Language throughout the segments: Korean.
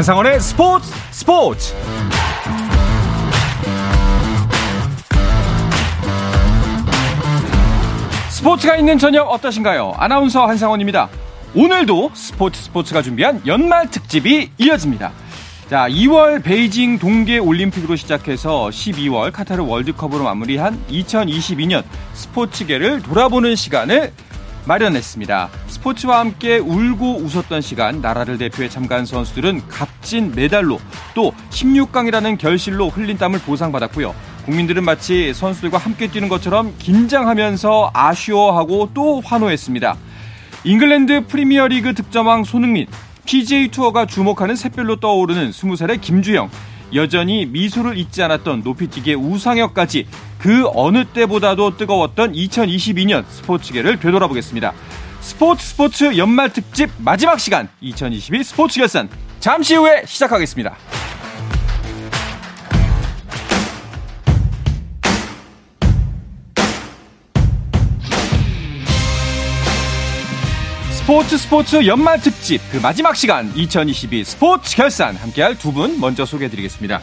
한상원의 스포츠 스포츠 스포츠가 있는 저녁 어떠신가요? 아나운서 한상원입니다. 오늘도 스포츠 스포츠가 준비한 연말 특집이 이어집니다. 자, 2월 베이징 동계 올림픽으로 시작해서 12월 카타르 월드컵으로 마무리한 2022년 스포츠계를 돌아보는 시간을 마련했습니다. 스포츠와 함께 울고 웃었던 시간, 나라를 대표해 참가한 선수들은 값진 메달로 또 16강이라는 결실로 흘린 땀을 보상받았고요. 국민들은 마치 선수들과 함께 뛰는 것처럼 긴장하면서 아쉬워하고 또 환호했습니다. 잉글랜드 프리미어리그 득점왕 손흥민, PGA 투어가 주목하는 샛별로 떠오르는 20살의 김주형, 여전히 미소를 잊지 않았던 높이뛰기의 우상혁까지 그 어느 때보다도 뜨거웠던 2022년 스포츠계를 되돌아보겠습니다. 스포츠 스포츠 연말 특집 마지막 시간 2022 스포츠 결산 잠시 후에 시작하겠습니다. 스포츠 스포츠 연말 특집 그 마지막 시간 2022 스포츠 결산 함께할 두 분 먼저 소개해드리겠습니다.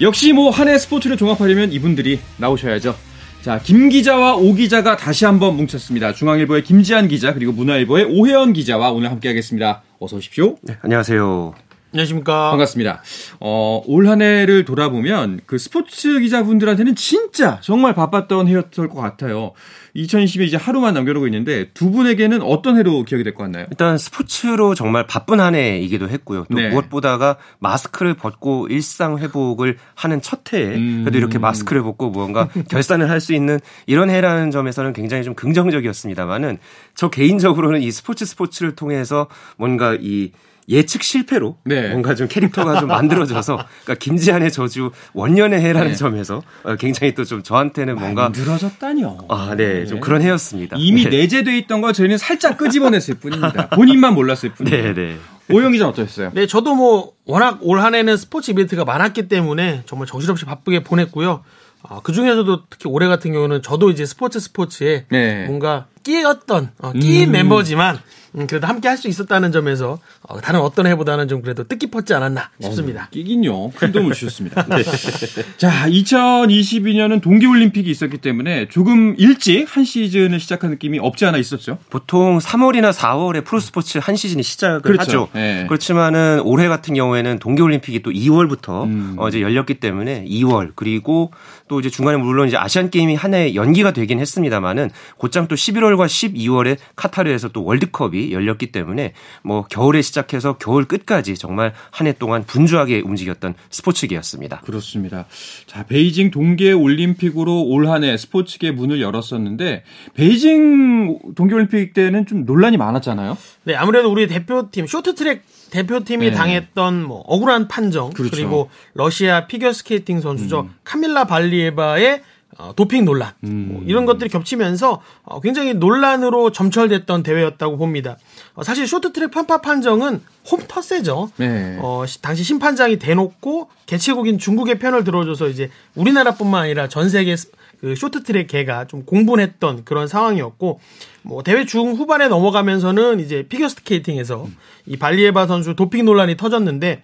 역시 뭐 한 해 스포츠를 종합하려면 이분들이 나오셔야죠. 자, 김 기자와 오 기자가 다시 한번 뭉쳤습니다. 중앙일보의 김지한 기자 그리고 문화일보의 오혜연 기자와 오늘 함께하겠습니다. 어서 오십시오. 네, 안녕하세요. 안녕하십니까. 반갑습니다. 어, 올 한 해를 돌아보면 그 스포츠 기자분들한테는 진짜 정말 바빴던 해였을 것 같아요. 2020에 이제 하루만 남겨놓고 있는데 두 분에게는 어떤 해로 기억이 될 것 같나요? 일단 스포츠로 정말 바쁜 한 해이기도 했고요. 또 네. 무엇보다가 마스크를 벗고 일상 회복을 하는 첫 해에 음. 그래도 이렇게 마스크를 벗고 무언가 결산을 할 수 있는 이런 해라는 점에서는 굉장히 좀 긍정적이었습니다만은 저 개인적으로는 이 스포츠 스포츠를 통해서 뭔가 이 예측 실패로 네. 뭔가 좀 캐릭터가 좀 만들어져서 그러니까 김지한의 저주 원년의 해라는 네. 점에서 어, 굉장히 또 좀 저한테는 뭔가 늘어졌다니요. 아, 네, 좀 그런 해였습니다. 이미 네. 내재돼 있던 걸 저희는 살짝 끄집어냈을 뿐입니다. 본인만 몰랐을 뿐이에요. 네, 네. 오영 기자 는 어떠셨어요? 네, 저도 뭐 워낙 올 한해는 스포츠 이벤트가 많았기 때문에 정말 정신없이 바쁘게 보냈고요. 어, 그 중에서도 특히 올해 같은 경우는 저도 이제 스포츠 스포츠에 네. 뭔가 끼었던 어, 끼인 음. 멤버지만 음, 그래도 함께 할 수 있었다는 점에서 어, 다른 어떤 해보다는 좀 그래도 뜻깊었지 않았나 싶습니다. 끼긴요. 큰 도움을 주셨습니다. 자, 2022년은 동계올림픽이 있었기 때문에 조금 일찍 한 시즌을 시작한 느낌이 없지 않아 있었죠. 보통 3월이나 4월에 프로스포츠 한 시즌이 시작을 그렇죠. 하죠. 네. 그렇지만은 올해 같은 경우에는 동계올림픽이 또 2월부터 음. 어, 이제 열렸기 때문에 2월 그리고 또 이제 중간에 물론 이제 아시안 게임이 한 해 연기가 되긴 했습니다만은 곧장 또 11월 과 12월에 카타르에서 또 월드컵이 열렸기 때문에 뭐 겨울에 시작해서 겨울 끝까지 정말 한 해 동안 분주하게 움직였던 스포츠계였습니다. 그렇습니다. 자, 베이징 동계 올림픽으로 올 한 해 스포츠계 문을 열었었는데 베이징 동계 올림픽 때는 좀 논란이 많았잖아요. 네, 아무래도 우리 대표팀 쇼트트랙 대표팀이 네. 당했던 뭐 억울한 판정 그렇죠. 음. 그리고 러시아 피겨스케이팅 선수죠 카밀라 발리에바의 어, 도핑 논란 뭐 이런 것들이 겹치면서 어, 굉장히 논란으로 점철됐던 대회였다고 봅니다. 어, 사실 쇼트트랙 편파 판정은 홈 텃세죠. 네. 어, 시- 당시 심판장이 대놓고 개최국인 중국의 편을 들어줘서 이제 우리나라뿐만 아니라 전 세계 스- 그 쇼트트랙 계가 좀 공분했던 그런 상황이었고 뭐 대회 중 후반에 넘어가면서는 이제 피겨스케이팅에서 이 발리에바 선수 도핑 논란이 터졌는데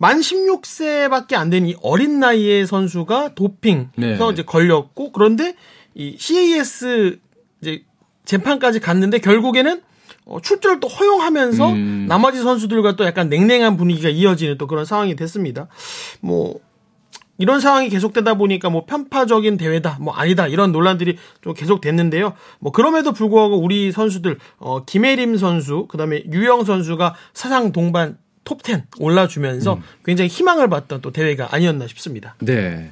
만 16세밖에 안 된 이 어린 나이의 선수가 도핑해서 네. 이제 걸렸고 그런데 이 CAS 이제 재판까지 갔는데 결국에는 어, 출전을 또 허용하면서 음. 나머지 선수들과 또 약간 냉랭한 분위기가 이어지는 또 그런 상황이 됐습니다. 뭐 이런 상황이 계속되다 보니까 뭐 편파적인 대회다, 뭐 아니다 이런 논란들이 좀 계속됐는데요. 뭐 그럼에도 불구하고 우리 선수들 어 김혜림 선수, 그다음에 유영 선수가 사상 동반 톱10 올라주면서 음. 굉장히 희망을 받던 또 대회가 아니었나 싶습니다. 네.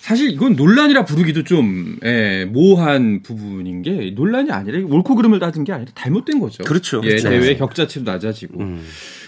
사실 이건 논란이라 부르기도 좀 예, 모호한 부분인 게 논란이 아니라 옳고 그름을 따진 게 아니라 잘못된 거죠. 그렇죠. 예, 그렇죠. 대회 격자치도 낮아지고.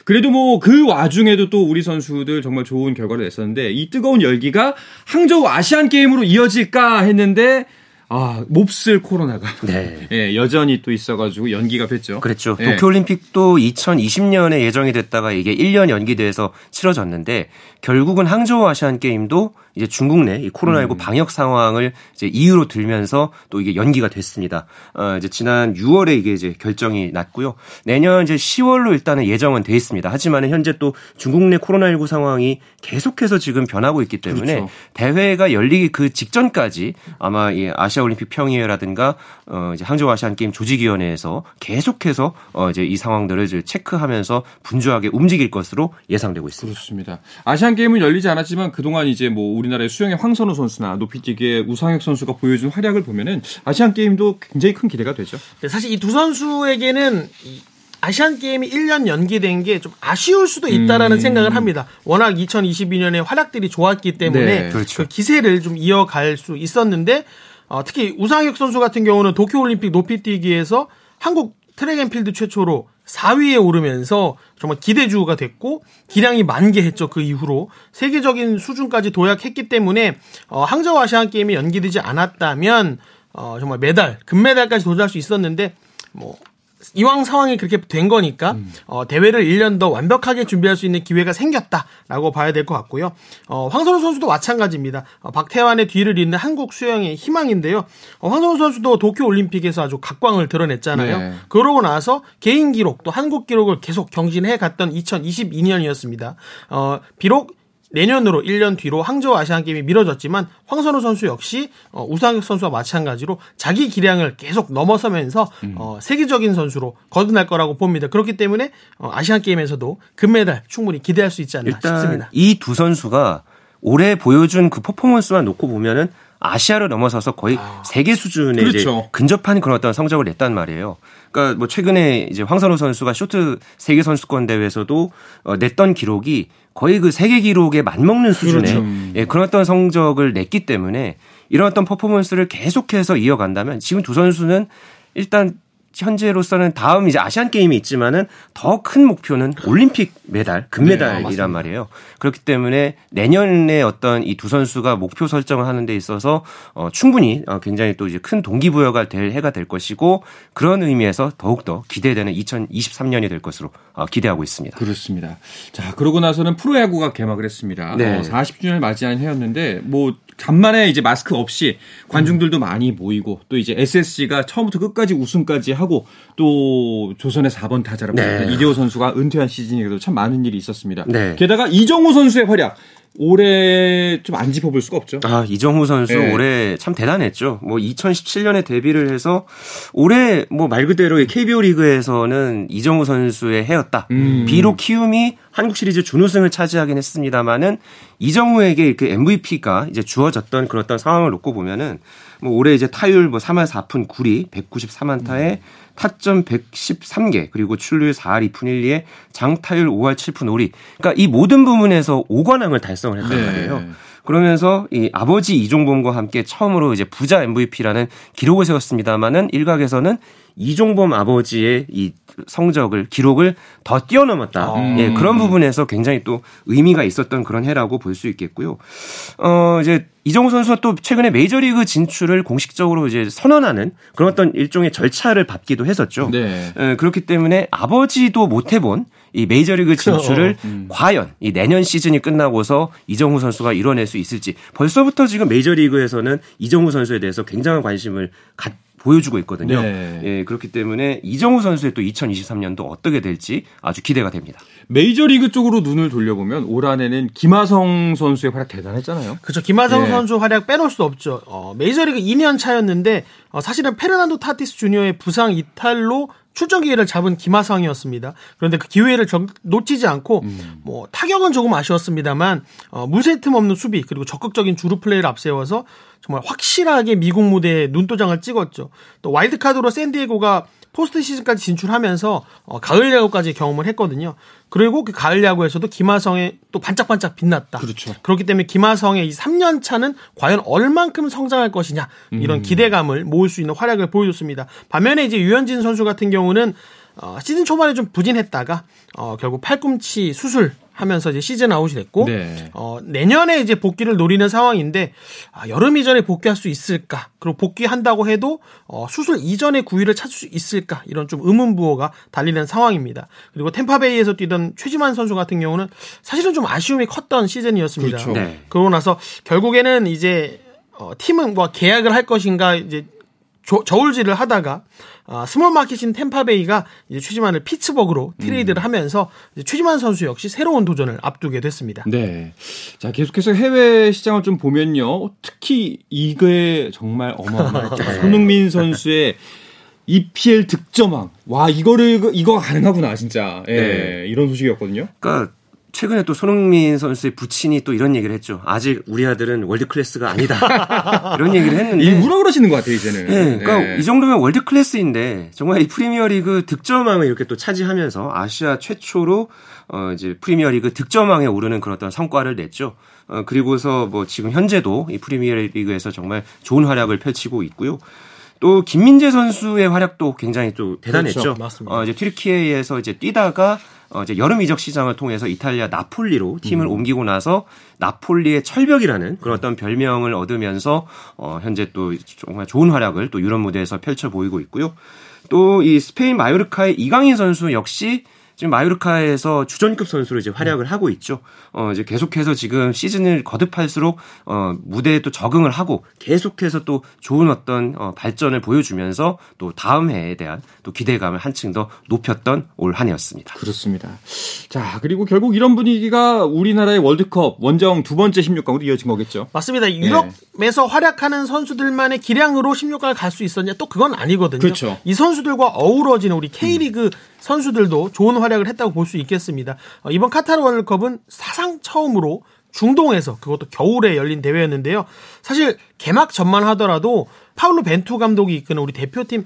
그래도 뭐 그 와중에도 또 우리 선수들 정말 좋은 결과를 냈었는데 이 뜨거운 열기가 항저우 아시안 게임으로 이어질까 했는데 아 몹쓸 코로나가 네. 예, 여전히 또 있어가지고 연기가 됐죠. 그랬죠. 예. 도쿄올림픽도 2020년에 예정이 됐다가 이게 1년 연기돼서 치러졌는데 결국은 항저우 아시안 게임도 이제 중국 내 코로나19 음. 방역 상황을 이제 이유로 들면서 또 이게 연기가 됐습니다. 어, 이제 지난 6월에 이게 이제 결정이 났고요. 내년 이제 10월로 일단은 예정은 돼 있습니다. 하지만은 현재 또 중국 내 코로나19 상황이 계속해서 지금 변하고 있기 때문에 그렇죠. 대회가 열리기 그 직전까지 아마 이 아시아 올림픽 평의회라든가 어 이제 항저우 아시안 게임 조직위원회에서 계속해서 어 이제 이 상황들을 이제 체크하면서 분주하게 움직일 것으로 예상되고 있습니다. 그렇습니다. 아시안 게임은 열리지 않았지만 그동안 이제 뭐 우리나라의 수영의 황선우 선수나 높이뛰기의 우상혁 선수가 보여준 활약을 보면은 아시안 게임도 굉장히 큰 기대가 되죠. 네, 사실 이 두 선수에게는 이 아시안 게임이 1년 연기된 게 좀 아쉬울 수도 있다라는 음. 생각을 합니다. 워낙 2022년에 활약들이 좋았기 때문에 네, 그렇죠. 그 기세를 좀 이어갈 수 있었는데 어, 특히 우상혁 선수 같은 경우는 도쿄올림픽 높이뛰기에서 한국 트랙앤필드 최초로 4위에 오르면서 정말 기대주가 됐고 기량이 만개했죠 그 이후로. 세계적인 수준까지 도약했기 때문에 어, 항저우 아시안 게임이 연기되지 않았다면 어, 정말 메달 금메달까지 도전할 수 있었는데 뭐 이왕 상황이 그렇게 된 거니까 어, 대회를 1년 더 완벽하게 준비할 수 있는 기회가 생겼다라고 봐야 될 것 같고요. 어, 황선우 선수도 마찬가지입니다. 어, 박태환의 뒤를 잇는 한국 수영의 희망인데요. 어, 황선우 선수도 도쿄 올림픽에서 아주 각광을 드러냈잖아요. 네. 그러고 나서 개인 기록 또 한국 기록을 계속 경신해 갔던 2022년이었습니다. 어, 비록 내년으로 1년 뒤로 항저우 아시안 게임이 미뤄졌지만 황선우 선수 역시 어, 우상혁 선수와 마찬가지로 자기 기량을 계속 넘어서면서 어, 세계적인 선수로 거듭날 거라고 봅니다. 그렇기 때문에 어, 아시안 게임에서도 금메달 충분히 기대할 수 있지 않나 일단 싶습니다. 이 두 선수가 올해 보여준 그 퍼포먼스만 놓고 보면은 아시아를 넘어서서 거의 세계 수준에 그렇죠. 근접한 그런 어떤 성적을 냈단 말이에요. 그러니까 뭐 최근에 이제 황선우 선수가 쇼트 세계 선수권 대회에서도 어, 냈던 기록이 거의 그 세계 기록에 맞먹는 수준의 그렇죠. 예, 그런 어떤 성적을 냈기 때문에 이런 어떤 퍼포먼스를 계속해서 이어간다면 지금 두 선수는 일단 현재로서는 다음 이제 아시안 게임이 있지만은 더 큰 목표는 올림픽 메달, 네, 금메달이란 맞습니다. 말이에요. 그렇기 때문에 내년에 어떤 이 두 선수가 목표 설정을 하는 데 있어서 어, 충분히 어, 굉장히 또 이제 큰 동기부여가 될 해가 될 것이고 그런 의미에서 더욱더 기대되는 2023년이 될 것으로 어, 기대하고 있습니다. 그렇습니다. 자, 그러고 나서는 프로야구가 개막을 했습니다. 네. 어, 40주년을 맞이한 해였는데 뭐 간만에 이제 마스크 없이 관중들도 많이 모이고 또 이제 SSG가 처음부터 끝까지 우승까지 하고 또 조선의 4번 타자라고 네. 이대호 선수가 은퇴한 시즌이라도 참 많은 일이 있었습니다. 네. 게다가 이정우 선수의 활약 올해 좀 안 짚어볼 수가 없죠. 아, 이정후 선수 네. 올해 참 대단했죠. 뭐 2017년에 데뷔를 해서 올해 뭐 말 그대로 KBO 리그에서는 이정후 선수의 해였다. 음. 비록 키움이 한국 시리즈 준우승을 차지하긴 했습니다만은 이정후에게 그 MVP가 이제 주어졌던 그런 상황을 놓고 보면은 뭐 올해 이제 타율 뭐 3할 4푼 9리 193안타에 타점 113개 그리고 출루율 4할 2푼 1리에 장타율 5할 7푼 5리. 그러니까 이 모든 부분에서 5관왕을 달성을 했단 네. 말이에요. 그러면서 이 아버지 이종범과 함께 처음으로 이제 부자 MVP라는 기록을 세웠습니다만은 일각에서는 이종범 아버지의 이 성적을 기록을 더 뛰어넘었다. 음. 예, 그런 부분에서 굉장히 또 의미가 있었던 그런 해라고 볼 수 있겠고요. 어 이제 이정우 선수가 또 최근에 메이저리그 진출을 공식적으로 이제 선언하는 그런 어떤 일종의 절차를 밟기도 했었죠. 네. 에, 그렇기 때문에 아버지도 못 해본 이 메이저리그 진출을 과연 이 내년 시즌이 끝나고서 이정후 선수가 이뤄낼 수 있을지 벌써부터 지금 메이저리그에서는 이정후 선수에 대해서 굉장한 관심을 가, 보여주고 있거든요. 네. 예, 그렇기 때문에 이정후 선수의 또 2023년도 어떻게 될지 아주 기대가 됩니다. 메이저리그 쪽으로 눈을 돌려보면 올 한해는 김하성 선수의 활약 대단했잖아요. 그렇죠. 김하성 네. 선수 활약 빼놓을 수 없죠. 어, 메이저리그 2년 차였는데 어, 사실은 페르난도 타티스 주니어의 부상 이탈로 출전 기회를 잡은 김하성이었습니다. 그런데 그 기회를 적- 놓치지 않고 뭐 타격은 조금 아쉬웠습니다만 어, 물새 틈 없는 수비 그리고 적극적인 주루 플레이를 앞세워서 정말 확실하게 미국 무대에 눈도장을 찍었죠. 또 와일드카드로 샌디에고가 포스트 시즌까지 진출하면서 어, 가을 야구까지 경험을 했거든요. 그리고 그 가을 야구에서도 김하성의 또 반짝반짝 빛났다. 그렇죠. 그렇기 때문에 김하성의 이 3년 차는 과연 얼만큼 성장할 것이냐 이런 기대감을 모을 수 있는 활약을 보여줬습니다. 반면에 이제 류현진 선수 같은 경우는 어, 시즌 초반에 좀 부진했다가 어, 결국 팔꿈치 수술 하면서 이제 시즌 아웃이 됐고 네. 어, 내년에 이제 복귀를 노리는 상황인데 아, 여름 이전에 복귀할 수 있을까? 그리고 복귀한다고 해도 어, 수술 이전에 구위를 찾을 수 있을까? 이런 좀 의문부호가 달리는 상황입니다. 그리고 템파베이에서 뛰던 최지만 선수 같은 경우는 사실은 좀 아쉬움이 컸던 시즌이었습니다. 그렇죠. 네. 그러고 나서 결국에는 이제 어, 팀은 뭐 계약을 할 것인가 이제 조- 저울질을 하다가 아, small market인 템파베이가 이제 최지만을 피츠버그로 트레이드를 하면서 이제 최지만 선수 역시 새로운 도전을 앞두게 됐습니다. 네. 자, 계속해서 해외 시장을 좀 보면요. 특히 이게 정말 어마어마했죠. 손흥민 선수의 EPL 득점왕. 와, 이거를, 이거가 가능하구나, 진짜. 예. 네. 이런 소식이었거든요. 그러니까 최근에 또 손흥민 선수의 부친이 또 이런 얘기를 했죠. 아직 우리 아들은 world class가 아니다. 이런 얘기를 했는데. 일부러 그러시는 것 같아요, 이제는. 네, 그러니까 예. 이 정도면 world class인데 정말 이 프리미어리그 득점왕을 이렇게 또 차지하면서 아시아 최초로 어 이제 프리미어리그 득점왕에 오르는 그런 어떤 성과를 냈죠. 어 그리고서 뭐 지금 현재도 이 프리미어리그에서 정말 좋은 활약을 펼치고 있고요. 또 김민재 선수의 활약도 굉장히 또 대단했죠. 그렇죠. 맞습니다. 어 이제 튀르키예에서 이제 뛰다가 어 이제 여름 이적 시장을 통해서 이탈리아 나폴리로 팀을 옮기고 나서 나폴리의 철벽이라는 그런 어떤 별명을 얻으면서 어 현재 또 정말 좋은 활약을 또 유럽 무대에서 펼쳐 보이고 있고요. 또 이 스페인 마요르카의 이강인 선수 역시 지금 마요르카에서 주전급 선수로 이제 활약을 하고 있죠. 어, 이제 계속해서 지금 시즌을 거듭할수록 어, 무대에 또 적응을 하고 계속해서 또 좋은 어떤 어, 발전을 보여주면서 또 다음 해에 대한 또 기대감을 한층 더 높였던 올 한 해였습니다. 그렇습니다. 자, 그리고 결국 이런 분위기가 우리나라의 월드컵 원정 두 번째 16강으로 이어진 거겠죠. 맞습니다. 유럽에서 활약하는 선수들만의 기량으로 16강을 갈 수 있었냐? 또 그건 아니거든요. 그렇죠. 이 선수들과 어우러지는 우리 K리그 선수들도 좋은 활약 을 했다고 볼 수 있겠습니다. 어, 이번 카타르 월드컵은 사상 처음으로 중동에서 그것도 겨울에 열린 대회였는데요. 사실 개막 전만 하더라도 파울로 벤투 감독이 이끄는 우리 대표팀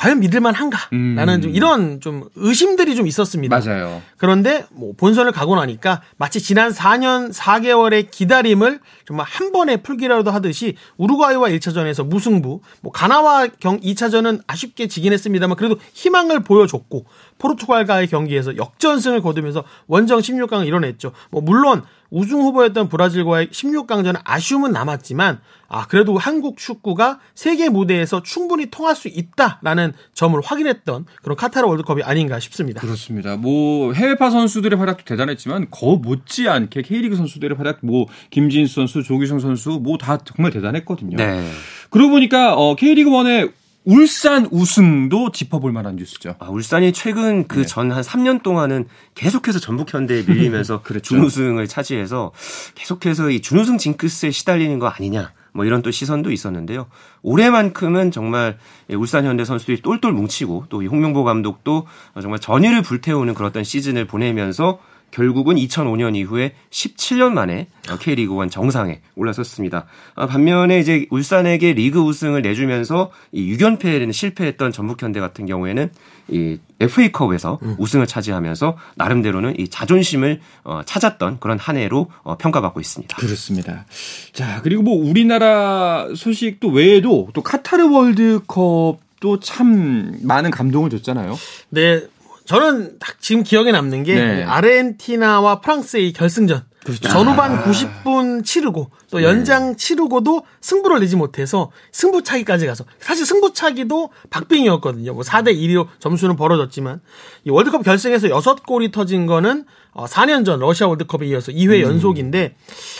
과연 믿을만 한가라는 좀 이런 좀 의심들이 좀 있었습니다. 맞아요. 그런데 뭐 본선을 가고 나니까 마치 지난 4년 4개월의 기다림을 정말 한 번에 풀기라도 하듯이 우루과이와 1차전에서 무승부, 뭐 가나와 경 2차전은 아쉽게 지긴 했습니다만 그래도 희망을 보여줬고 포르투갈과의 경기에서 역전승을 거두면서 원정 16강을 이뤄냈죠. 뭐 물론 우승 후보였던 브라질과의 16강전은 아쉬움은 남았지만 아 그래도 한국 축구가 세계 무대에서 충분히 통할 수 있다라는 점을 확인했던 그런 카타르 월드컵이 아닌가 싶습니다. 그렇습니다. 뭐 해외파 선수들의 활약도 대단했지만 거 못지않게 K리그 선수들의 활약, 뭐 김진수 선수, 조규성 선수 뭐 다 정말 대단했거든요. 네. 그러고 보니까 어, K리그 1의 울산 우승도 짚어볼 만한 뉴스죠. 아, 울산이 최근 그 전 한 3년 동안은 계속해서 전북 현대에 밀리면서 그렇죠. 준우승을 차지해서 계속해서 이 준우승 징크스에 시달리는 거 아니냐. 뭐 이런 또 시선도 있었는데요. 올해만큼은 정말 예, 울산 현대 선수들이 똘똘 뭉치고 또 이 홍명보 감독도 정말 전의를 불태우는 그런 시즌을 보내면서 결국은 2005년 이후에 17년 만에 K리그 1 정상에 올라섰습니다. 아, 반면에 이제 울산에게 리그 우승을 내주면서 이 6연패에는 실패했던 전북현대 같은 경우에는 이 FA컵에서 우승을 차지하면서 나름대로는 이 자존심을 어, 찾았던 그런 한 해로 어, 평가받고 있습니다. 그렇습니다. 자, 그리고 뭐 우리나라 소식도 외에도 또 카타르 월드컵도 참 많은 감동을 줬잖아요. 네, 저는 딱 지금 기억에 남는 게 네. 아르헨티나와 프랑스의 결승전. 전후반 90분 치르고 또 연장 치르고도 승부를 내지 못해서 승부차기까지 가서 사실 승부차기도 박빙이었거든요. 뭐 4대 1로 점수는 벌어졌지만 이 월드컵 결승에서 6골이 터진 거는 어, 4년 전 러시아 월드컵에 이어서 2회 연속인데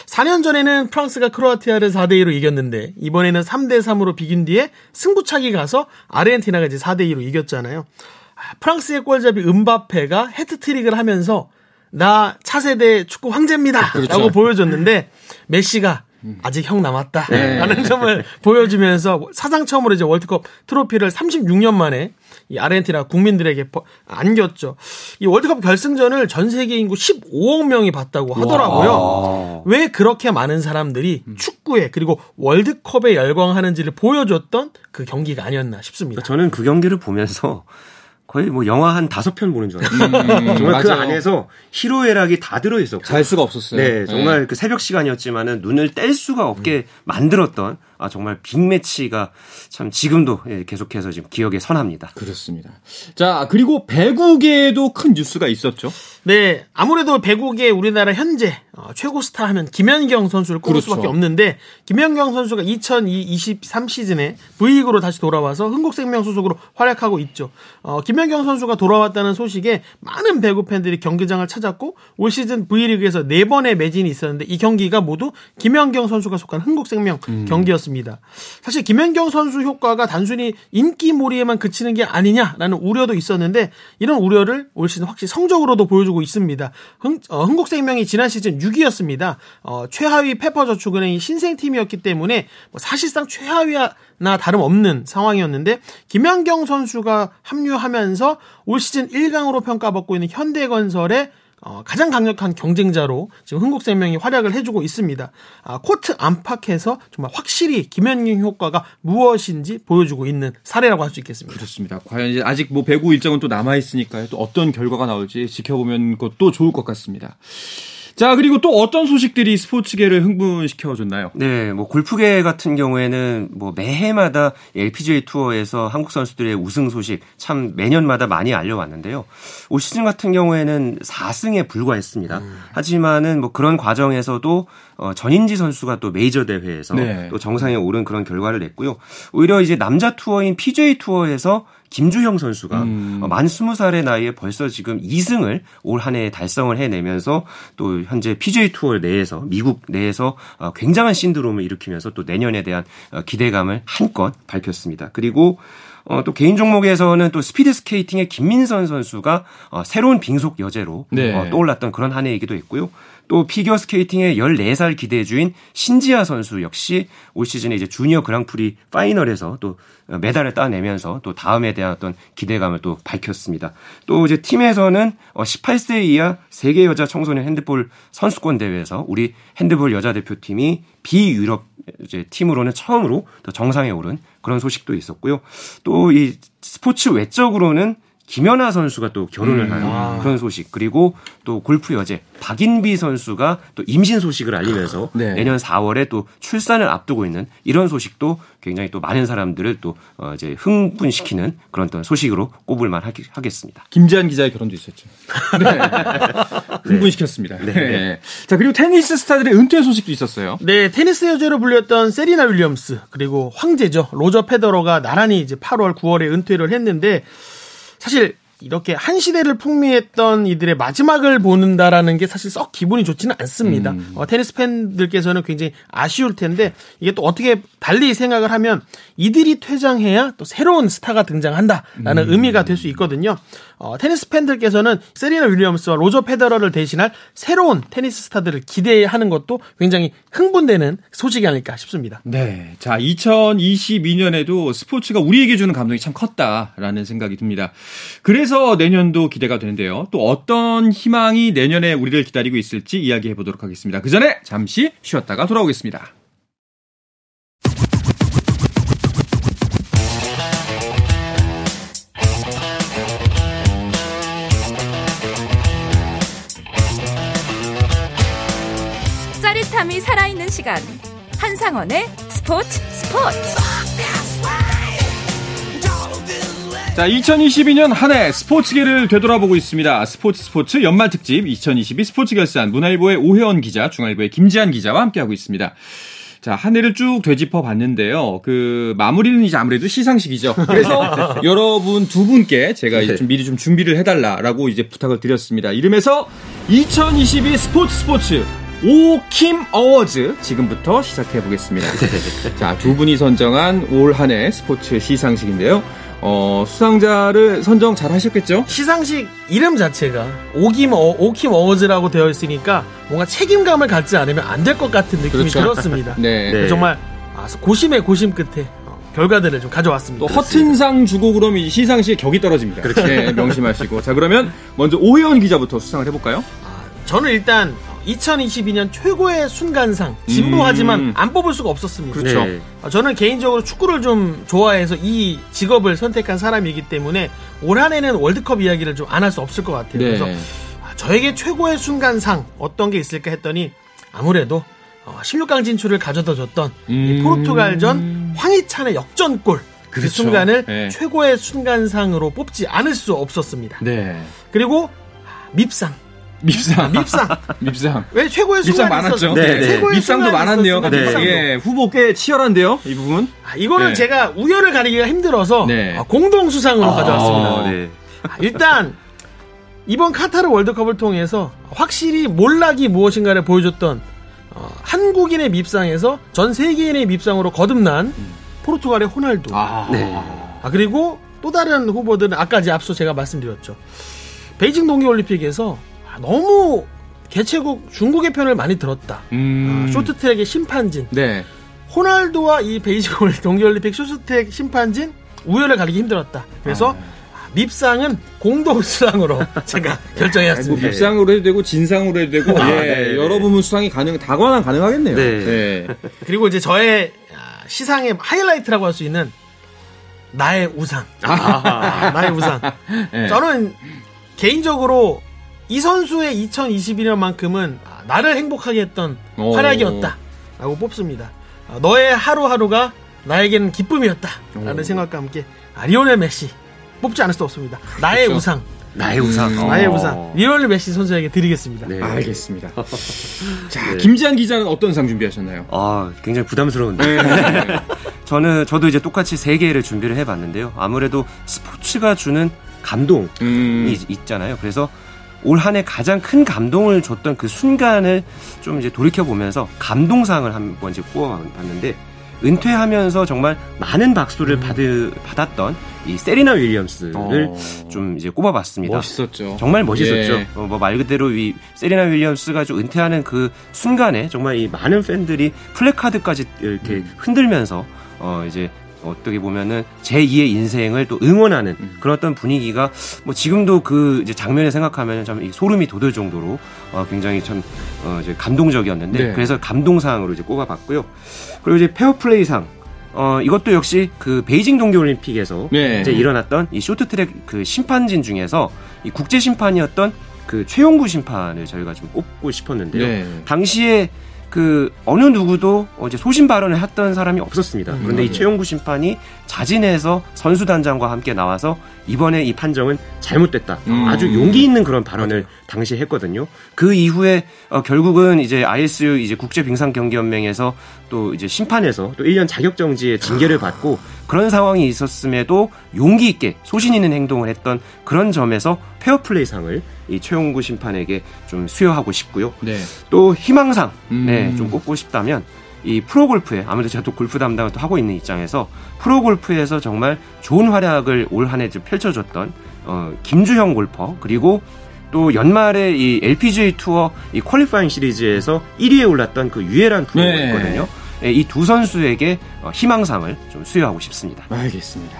4년 전에는 프랑스가 크로아티아를 4대 2로 이겼는데 이번에는 3대 3으로 비긴 뒤에 승부차기 가서 아르헨티나가 이제 4대 2로 이겼잖아요. 아, 프랑스의 골잡이 은바페가 헤트트릭을 하면서 나 차세대 축구 황제입니다. 라고 보여줬는데 메시가 아직 형 남았다. 라는 점을 보여주면서 사상 처음으로 이제 월드컵 트로피를 36년 만에 이 아르헨티나 국민들에게 버- 안겼죠. 이 월드컵 결승전을 전 세계 인구 15억 명이 봤다고 하더라고요. 왜 그렇게 많은 사람들이 축구에 그리고 월드컵에 열광하는지를 보여줬던 그 경기가 아니었나 싶습니다. 저는 그 경기를 보면서 거의 뭐 영화 한 다섯 편 보는 줄 알았어요. 정말 그 맞아요. 안에서 희로애락이 다 들어있었고. 잘 수가 없었어요. 네, 정말 그 새벽 시간이었지만은 눈을 뗄 수가 없게 만들었던 아, 정말 빅매치가 참 지금도 예, 계속해서 지금 기억에 선합니다. 그렇습니다. 자, 그리고 배구계에도 큰 뉴스가 있었죠. 네, 아무래도 배구계 우리나라 현재 어, 최고 스타 하면 김연경 선수를 꼽을 그렇죠. 수밖에 없는데 김연경 선수가 2023 시즌에 V리그로 다시 돌아와서 흥국생명 소속으로 활약하고 있죠. 어, 김연경 선수가 돌아왔다는 소식에 많은 배구 팬들이 경기장을 찾았고 올 시즌 V리그에서 네 번의 매진이 있었는데 이 경기가 모두 김연경 선수가 속한 흥국생명 경기였습니다. 사실 김연경 선수 효과가 단순히 인기몰이에만 그치는 게 아니냐라는 우려도 있었는데 이런 우려를 올 시즌 확실히 성적으로도 보여주고 있습니다. 흥, 어, 흥국생명이 지난 시즌 6위였습니다. 어, 최하위 페퍼저축은행이 신생팀이었기 때문에 뭐 사실상 최하위나 다름없는 상황이었는데 김연경 선수가 합류하면서 올 시즌 1강으로 평가받고 있는 현대건설의 어, 가장 강력한 경쟁자로 지금 흥국생명이 활약을 해주고 있습니다. 아, 코트 안팎에서 정말 확실히 김연경 효과가 무엇인지 보여주고 있는 사례라고 할 수 있겠습니다. 그렇습니다. 과연 이제 아직 뭐 배구 일정은 또 남아 있으니까요. 또 어떤 결과가 나올지 지켜보면 그것도 좋을 것 같습니다. 자, 그리고 또 어떤 소식들이 스포츠계를 흥분시켜 줬나요? 네, 뭐 골프계 같은 경우에는 뭐 매해마다 LPGA 투어에서 한국 선수들의 우승 소식 참 매년마다 많이 알려왔는데요. 올 시즌 같은 경우에는 4승에 불과했습니다. 하지만은 뭐 그런 과정에서도 어, 전인지 선수가 또 메이저 대회에서 네. 또 정상에 오른 그런 결과를 냈고요. 오히려 이제 남자 투어인 PGA 투어에서 김주형 선수가 어, 만 20살의 나이에 벌써 지금 2승을 올 한 해에 달성을 해내면서 또 현재 PGA 투어 내에서 미국 내에서 어, 굉장한 신드롬을 일으키면서 또 내년에 대한 어, 기대감을 한껏 밝혔습니다. 그리고 어, 또 개인 종목에서는 또 스피드 스케이팅의 김민선 선수가 어, 새로운 빙속 여제로 네. 어, 떠올랐던 그런 한 해이기도 했고요. 또 피겨 스케이팅의 14살 기대주인 신지아 선수 역시 올 시즌에 이제 주니어 그랑프리 파이널에서 또 메달을 따내면서 또 다음에 대한 어떤 기대감을 또 밝혔습니다. 또 이제 팀에서는 18세 이하 세계 여자 청소년 핸드볼 선수권 대회에서 우리 핸드볼 여자 대표팀이 비유럽 이제 팀으로는 처음으로 더 정상에 오른 그런 소식도 있었고요. 또 이 스포츠 외적으로는 김연아 선수가 또 결혼을 하는 그런 소식 그리고 또 골프 여제 박인비 선수가 또 임신 소식을 알리면서 네. 내년 4월에 또 출산을 앞두고 있는 이런 소식도 굉장히 또 많은 사람들을 또 어, 이제 흥분시키는 그런 또 소식으로 꼽을 만 하기- 하겠습니다. 김지한 기자의 결혼도 있었죠. 네. 흥분시켰습니다. 네. 자, 그리고 테니스 스타들의 은퇴 소식도 있었어요. 네, 테니스 여제로 불렸던 세리나 윌리엄스 그리고 황제죠 로저 페더러가 나란히 이제 8월, 9월에 은퇴를 했는데 사실 이렇게 한 시대를 풍미했던 이들의 마지막을 보는다라는 게 사실 썩 기분이 좋지는 않습니다. 어, 테니스 팬들께서는 굉장히 아쉬울 텐데 이게 또 어떻게 달리 생각을 하면 이들이 퇴장해야 또 새로운 스타가 등장한다라는 의미가 될 수 있거든요. 어, 테니스 팬들께서는 세리나 윌리엄스와 로저 페더러를 대신할 새로운 테니스 스타들을 기대하는 것도 굉장히 흥분되는 소식이 아닐까 싶습니다. 네. 자, 2022년에도 스포츠가 우리에게 주는 감동이 참 컸다라는 생각이 듭니다. 그래서 내년도 기대가 되는데요. 또 어떤 희망이 내년에 우리를 기다리고 있을지 이야기해 보도록 하겠습니다. 그 전에 잠시 쉬었다가 돌아오겠습니다. 짜릿함이 살아있는 시간 한상원의 스포츠 스포츠 자, 2022년 한 해 스포츠계를 되돌아보고 있습니다. 스포츠 스포츠 연말 특집 2022 스포츠 결산 문화일보의 오혜원 기자, 중앙일보의 김지한 기자와 함께하고 있습니다. 자, 한 해를 쭉 되짚어 봤는데요. 그, 마무리는 이제 아무래도 시상식이죠. 그래서 여러분 두 분께 제가 이제 좀 미리 좀 준비를 해달라라고 이제 부탁을 드렸습니다. 이름에서 2022 스포츠 스포츠 오킴 어워즈 지금부터 시작해 보겠습니다. 자, 두 분이 선정한 올 한 해 스포츠 시상식인데요. 어, 수상자를 선정 잘 하셨겠죠? 시상식 이름 자체가 오김 어, 오킴 어워즈라고 되어 있으니까 뭔가 책임감을 갖지 않으면 안 될 것 같은 느낌이 그렇죠. 들었습니다. 네. 네. 정말 아, 고심의 고심 끝에 어, 결과들을 좀 가져왔습니다. 또 허튼 상 주고 그러면 이 시상식에 격이 떨어집니다. 네, 명심하시고. 자, 그러면 먼저 오혜원 기자부터 수상을 해볼까요? 저는 일단 2022년 최고의 순간상 진부하지만 음. 안 뽑을 수가 없었습니다. 그렇죠. 네. 어, 저는 개인적으로 축구를 좀 좋아해서 이 직업을 선택한 사람이기 때문에 올 한해는 월드컵 이야기를 좀 안 할 수 없을 것 같아요. 네. 그래서 아, 저에게 최고의 순간상 어떤 게 있을까 했더니 아무래도 16강 진출을 가져다 줬던 이 음. 포르투갈전 황희찬의 역전골 그 그렇죠. 순간을 네. 최고의 순간상으로 뽑지 않을 수 없었습니다. 네. 그리고 밉상, 밉상. 밉상. 밉상. 왜 최고의 밉상 순간이 많았죠. 있었- 네, 네. 최고의 밉상도 많았네요. 같은 밉상도. 예, 후보 꽤 치열한데요, 이 부분. 아, 이거는 네. 제가 우열을 가리기가 힘들어서 네. 아, 공동 수상으로 가져왔습니다. 어, 네. 아, 일단 이번 카타르 월드컵을 통해서 확실히 몰락이 무엇인가를 보여줬던 어, 한국인의 밉상에서 전 세계인의 밉상으로 거듭난 포르투갈의 호날두. 아, 아. 네. 그리고 또 다른 후보들은 아까 이제 앞서 제가 말씀드렸죠. 베이징 동계올림픽에서 아, 너무 개최국 중국의 편을 많이 들었다. 음. 아, 쇼트트랙의 심판진 네. 호날두와 이 베이징 동계올림픽 쇼트트랙 심판진 우열을 가리기 힘들었다. 그래서 밉상은 공동 수상으로 제가 뭐 결정했습니다. 밉상으로 해도 되고 진상으로 해도 되고 아, 예, 네. 여러 부분 수상이 가능 다관한 가능하겠네요. 네. 그리고 이제 저의 아, 시상의 하이라이트라고 할 수 있는 나의 우상. 아, 나의 우상. 예. 저는 개인적으로 이 선수의 2022년만큼은 아, 나를 행복하게 했던 오. 활약이었다라고 뽑습니다. 아, 너의 하루하루가 나에게는 기쁨이었다라는 오. 생각과 함께 아, 리오넬 메시 뽑지 않을 수 없습니다. 나의 그렇죠. 우상, 나의 우상. 음. 나의 어. 우상 리오넬 메시 선수에게 드리겠습니다. 네. 알겠습니다. 자, 네. 김지한 기자는 어떤 상 준비하셨나요? 아, 굉장히 부담스러운데. 네. 저는 저도 이제 똑같이 세 개를 준비를 해봤는데요. 아무래도 스포츠가 주는 감동이 음. 있잖아요. 그래서 올 한 해 가장 큰 감동을 줬던 그 순간을 좀 이제 돌이켜 보면서 감동상을 한번 이제 뽑아봤는데 은퇴하면서 정말 많은 박수를 음. 받으, 받았던 이 세리나 윌리엄스를 어. 좀 이제 꼽아봤습니다. 멋있었죠. 정말 멋있었죠. 예. 어, 뭐말 그대로 이 세리나 윌리엄스가 좀 은퇴하는 그 순간에 정말 이 많은 팬들이 플래카드까지 이렇게 음. 흔들면서 어 이제 어떻게 보면은 제2의 인생을 또 응원하는 음. 그런 어떤 분위기가 뭐 지금도 그 이제 장면을 생각하면 참이 소름이 돋을 정도로 어 굉장히 참 어 이제 감동적이었는데 네. 그래서 감동상으로 이제 꼽아봤고요. 그리고 이제 페어플레이상 어 이것도 역시 그 베이징 동계올림픽에서 네. 이제 일어났던 이 쇼트트랙 그 심판진 중에서 이 국제 심판이었던 그 최용구 심판을 저희가 좀 꼽고 싶었는데요. 네. 당시에 그 어느 누구도 어, 이제 소신 발언을 했던 사람이 없었습니다. 그런데 이 맞아요. 최용구 심판이 자진해서 선수 단장과 함께 나와서 이번에 이 판정은 잘못됐다. 음. 아주 용기 있는 그런 발언을 당시에 했거든요. 그 이후에 어, 결국은 이제 ISU 이제 국제 빙상 경기 연맹에서 또 이제 심판에서 또 1년 자격 정지의 징계를 받고 그런 상황이 있었음에도 용기 있게 소신 있는 행동을 했던 그런 점에서 페어플레이상을 이 최용구 심판에게 좀 수여하고 싶고요. 네. 또 희망상 음. 네, 좀 꼽고 싶다면 이 프로골프에 아무래도 제가 또 골프 담당을 또 하고 있는 입장에서 프로골프에서 정말 좋은 활약을 올 한해 좀 펼쳐줬던 어, 김주형 골퍼 그리고 또 연말에 이 LPGA 투어 이 퀄리파잉 시리즈에서 1위에 올랐던 그 유에란 프로가 네. 있거든요. 이 두 선수에게 어, 희망상을 좀 수여하고 싶습니다. 알겠습니다.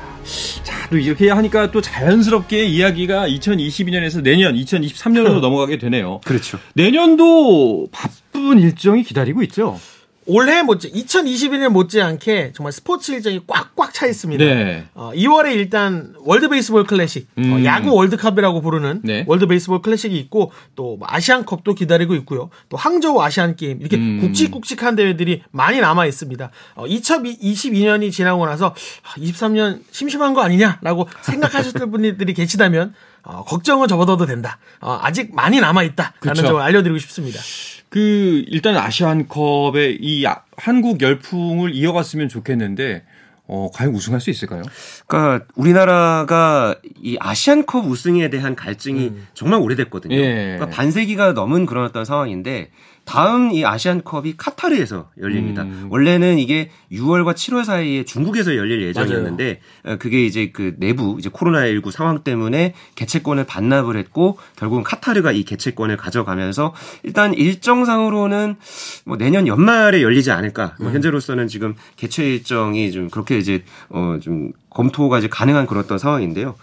자, 또 이렇게 하니까 또 자연스럽게 이야기가 2022년에서 내년 2023년으로 넘어가게 되네요. 그렇죠. 내년도 바쁜 일정이 기다리고 있죠. 올해 못지 2021년 못지않게 정말 스포츠 일정이 꽉꽉 차 있습니다. 네. 어, 2월에 일단 월드 베이스볼 클래식, 어, 음. 야구 월드컵이라고 부르는 네. 월드 베이스볼 클래식이 있고 또뭐 아시안컵도 기다리고 있고요. 또 항저우 아시안 게임 이렇게 음. 굵직굵직한 대회들이 많이 남아 있습니다. 어, 2022년이 지나고 나서 아, 23년 심심한 거 아니냐라고 생각하셨을 분들이 계시다면 어, 걱정은 접어둬도 된다. 어, 아직 많이 남아 있다라는. 점을 알려드리고 싶습니다. 그 일단 아시안컵의 이 아- 한국 열풍을 이어갔으면 좋겠는데 어, 과연 우승할 수 있을까요? 그러니까 우리나라가 이 아시안컵 우승에 대한 갈증이 정말 오래됐거든요. 예. 그러니까 반세기가 넘은 그런 어떤 상황인데 다음 이 아시안컵이 카타르에서 열립니다. 음. 원래는 이게 6월과 7월 사이에 중국에서 열릴 예정이었는데 어, 그게 이제 그 내부 이제 코로나19 상황 때문에 개최권을 반납을 했고 결국은 카타르가 이 개최권을 가져가면서 일단 일정상으로는 뭐 내년 연말에 열리지 않을까. 뭐 현재로서는 지금 개최 일정이 좀 그렇게 이제 어좀 검토가 이제 가능한 그런 어떤 상황인데요.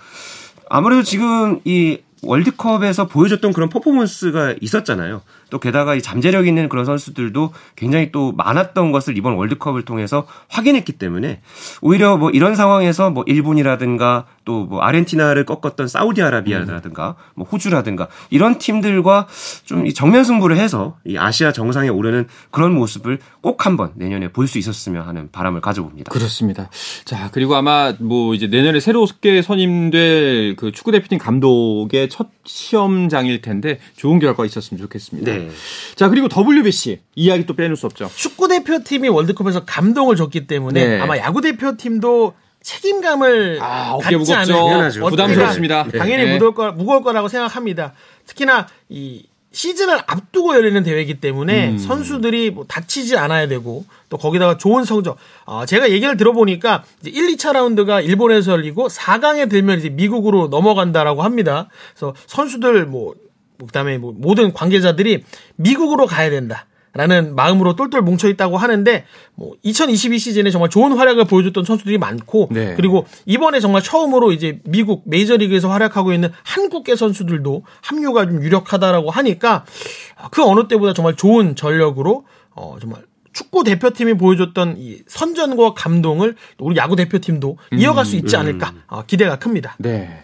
아무래도 지금 이 월드컵에서 보여줬던 그런 퍼포먼스가 있었잖아요. 또 게다가 이 잠재력 있는 그런 선수들도 굉장히 또 많았던 것을 이번 월드컵을 통해서 확인했기 때문에 오히려 뭐 이런 상황에서 뭐 일본이라든가 또 뭐 아르헨티나를 꺾었던 사우디아라비아라든가 뭐 호주라든가 이런 팀들과 좀 이 정면 승부를 해서 이 아시아 정상에 오르는 그런 모습을 꼭 한번 내년에 볼 수 있었으면 하는 바람을 가져봅니다. 그렇습니다. 자, 그리고 아마 뭐 이제 내년에 새롭게 선임될 그 축구 대표팀 감독의 첫 시험장일 텐데 좋은 결과 있었으면 좋겠습니다. 네. 자, 그리고 WBC 이야기 또 빼놓을 수 없죠. 축구 대표팀이 월드컵에서 감동을 줬기 때문에 네. 아마 야구 대표팀도 책임감을 아, 어깨 갖지. 어깨가 부담스럽습니다. 당연히 네. 무거울, 거, 무거울 거라고 생각합니다. 특히나 이 시즌을 앞두고 열리는 대회이기 때문에 음. 선수들이 뭐 다치지 않아야 되고 또 거기다가 좋은 성적. 어, 제가 얘기를 들어보니까 이제 1, 2차 라운드가 일본에서 열리고 4강에 들면 이제 미국으로 넘어간다라고 합니다. 그래서 선수들 뭐 그다음에 뭐 모든 관계자들이 미국으로 가야 된다. 라는 마음으로 똘똘 뭉쳐 있다고 하는데 뭐 2022 시즌에 정말 좋은 활약을 보여줬던 선수들이 많고 네. 그리고 이번에 정말 처음으로 이제 미국 메이저리그에서 활약하고 있는 한국계 선수들도 합류가 좀 유력하다라고 하니까 그 어느 때보다 정말 좋은 전력으로 어 정말 축구 대표팀이 보여줬던 이 선전과 감동을 우리 야구 대표팀도 이어갈 수 있지 않을까 어, 기대가 큽니다. 네.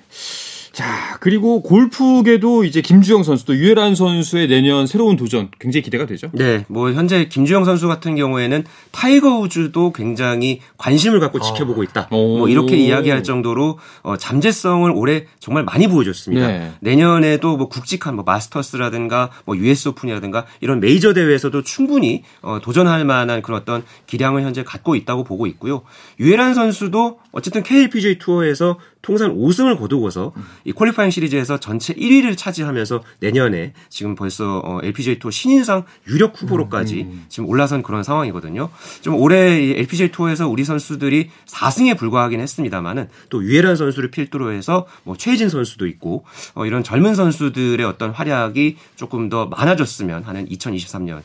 자, 그리고 골프계도 이제 김주형 선수도 유해란 선수의 내년 새로운 도전 굉장히 기대가 되죠. 네, 뭐 현재 김주형 선수 같은 경우에는 타이거 우즈도 굉장히 관심을 갖고 지켜보고 있다. 오. 뭐 이렇게 이야기할 정도로 어, 잠재성을 올해 정말 많이 보여줬습니다. 네. 내년에도 뭐 굵직한 뭐 마스터스라든가 뭐 US 오픈이라든가 이런 메이저 대회에서도 충분히 어, 도전할 만한 그런 어떤 기량을 현재 갖고 있다고 보고 있고요. 유해란 선수도 어쨌든 KLPGA 투어에서 통산 5승을 거두고서 이 퀄리파잉 시리즈에서 전체 1위를 차지하면서 내년에 지금 벌써 어, LPGA 투어 신인상 유력 후보로까지 지금 올라선 그런 상황이거든요. 좀 올해 이 LPGA 투어에서 우리 선수들이 4승에 불과하긴 했습니다만은 또 유해란 선수를 필두로 해서 뭐 최진 선수도 있고 어, 이런 젊은 선수들의 어떤 활약이 조금 더 많아졌으면 하는 2023년을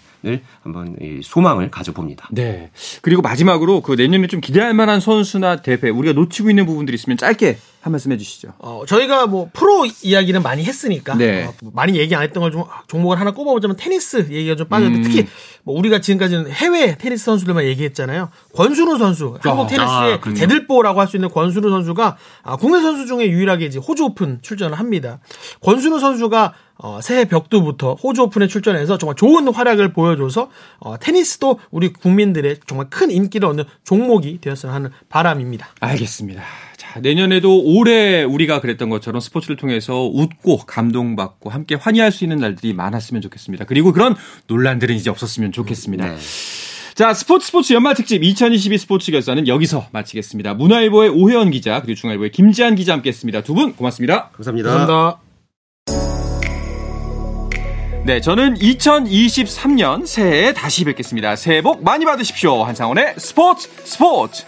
한번 이 소망을 가져봅니다. 네. 그리고 마지막으로 그 내년에 좀 기대할 만한 선수나 대회 우리가 놓치고 있는 부분들이 있으면 짧게 한 말씀 해주시죠. 어, 저희가 뭐 프로 이야기는 많이 했으니까 네. 어, 뭐 많이 얘기 안 했던 걸 좀 종목을 하나 꼽아보자면 테니스 얘기가 좀 빠졌는데 음. 특히 뭐 우리가 지금까지는 해외 테니스 선수들만 얘기했잖아요. 권순우 선수 한국 테니스의 아. 대들보라고 할 수 있는 권순우 선수가 아, 국내 선수 중에 유일하게 이제 호주 오픈 출전을 합니다. 권순우 선수가 어, 새해 벽두부터 호주 오픈에 출전해서 정말 좋은 활약을 보여줘서 어, 테니스도 우리 국민들의 정말 큰 인기를 얻는 종목이 되었으면 하는 바람입니다. 알겠습니다. 자, 내년에도 올해 우리가 그랬던 것처럼 스포츠를 통해서 웃고 감동받고 함께 환희할 수 있는 날들이 많았으면 좋겠습니다. 그리고 그런 논란들은 이제 없었으면 좋겠습니다. 네. 자, 스포츠 스포츠 연말 특집 2022 스포츠 결산은 여기서 마치겠습니다. 문화일보의 오혜원 기자 그리고 중앙일보의 김지한 기자 함께 했습니다. 두 분 고맙습니다. 감사합니다. 감사합니다. 네, 저는 2023년 새해에 다시 뵙겠습니다. 새해 복 많이 받으십시오. 한상원의 스포츠 스포츠.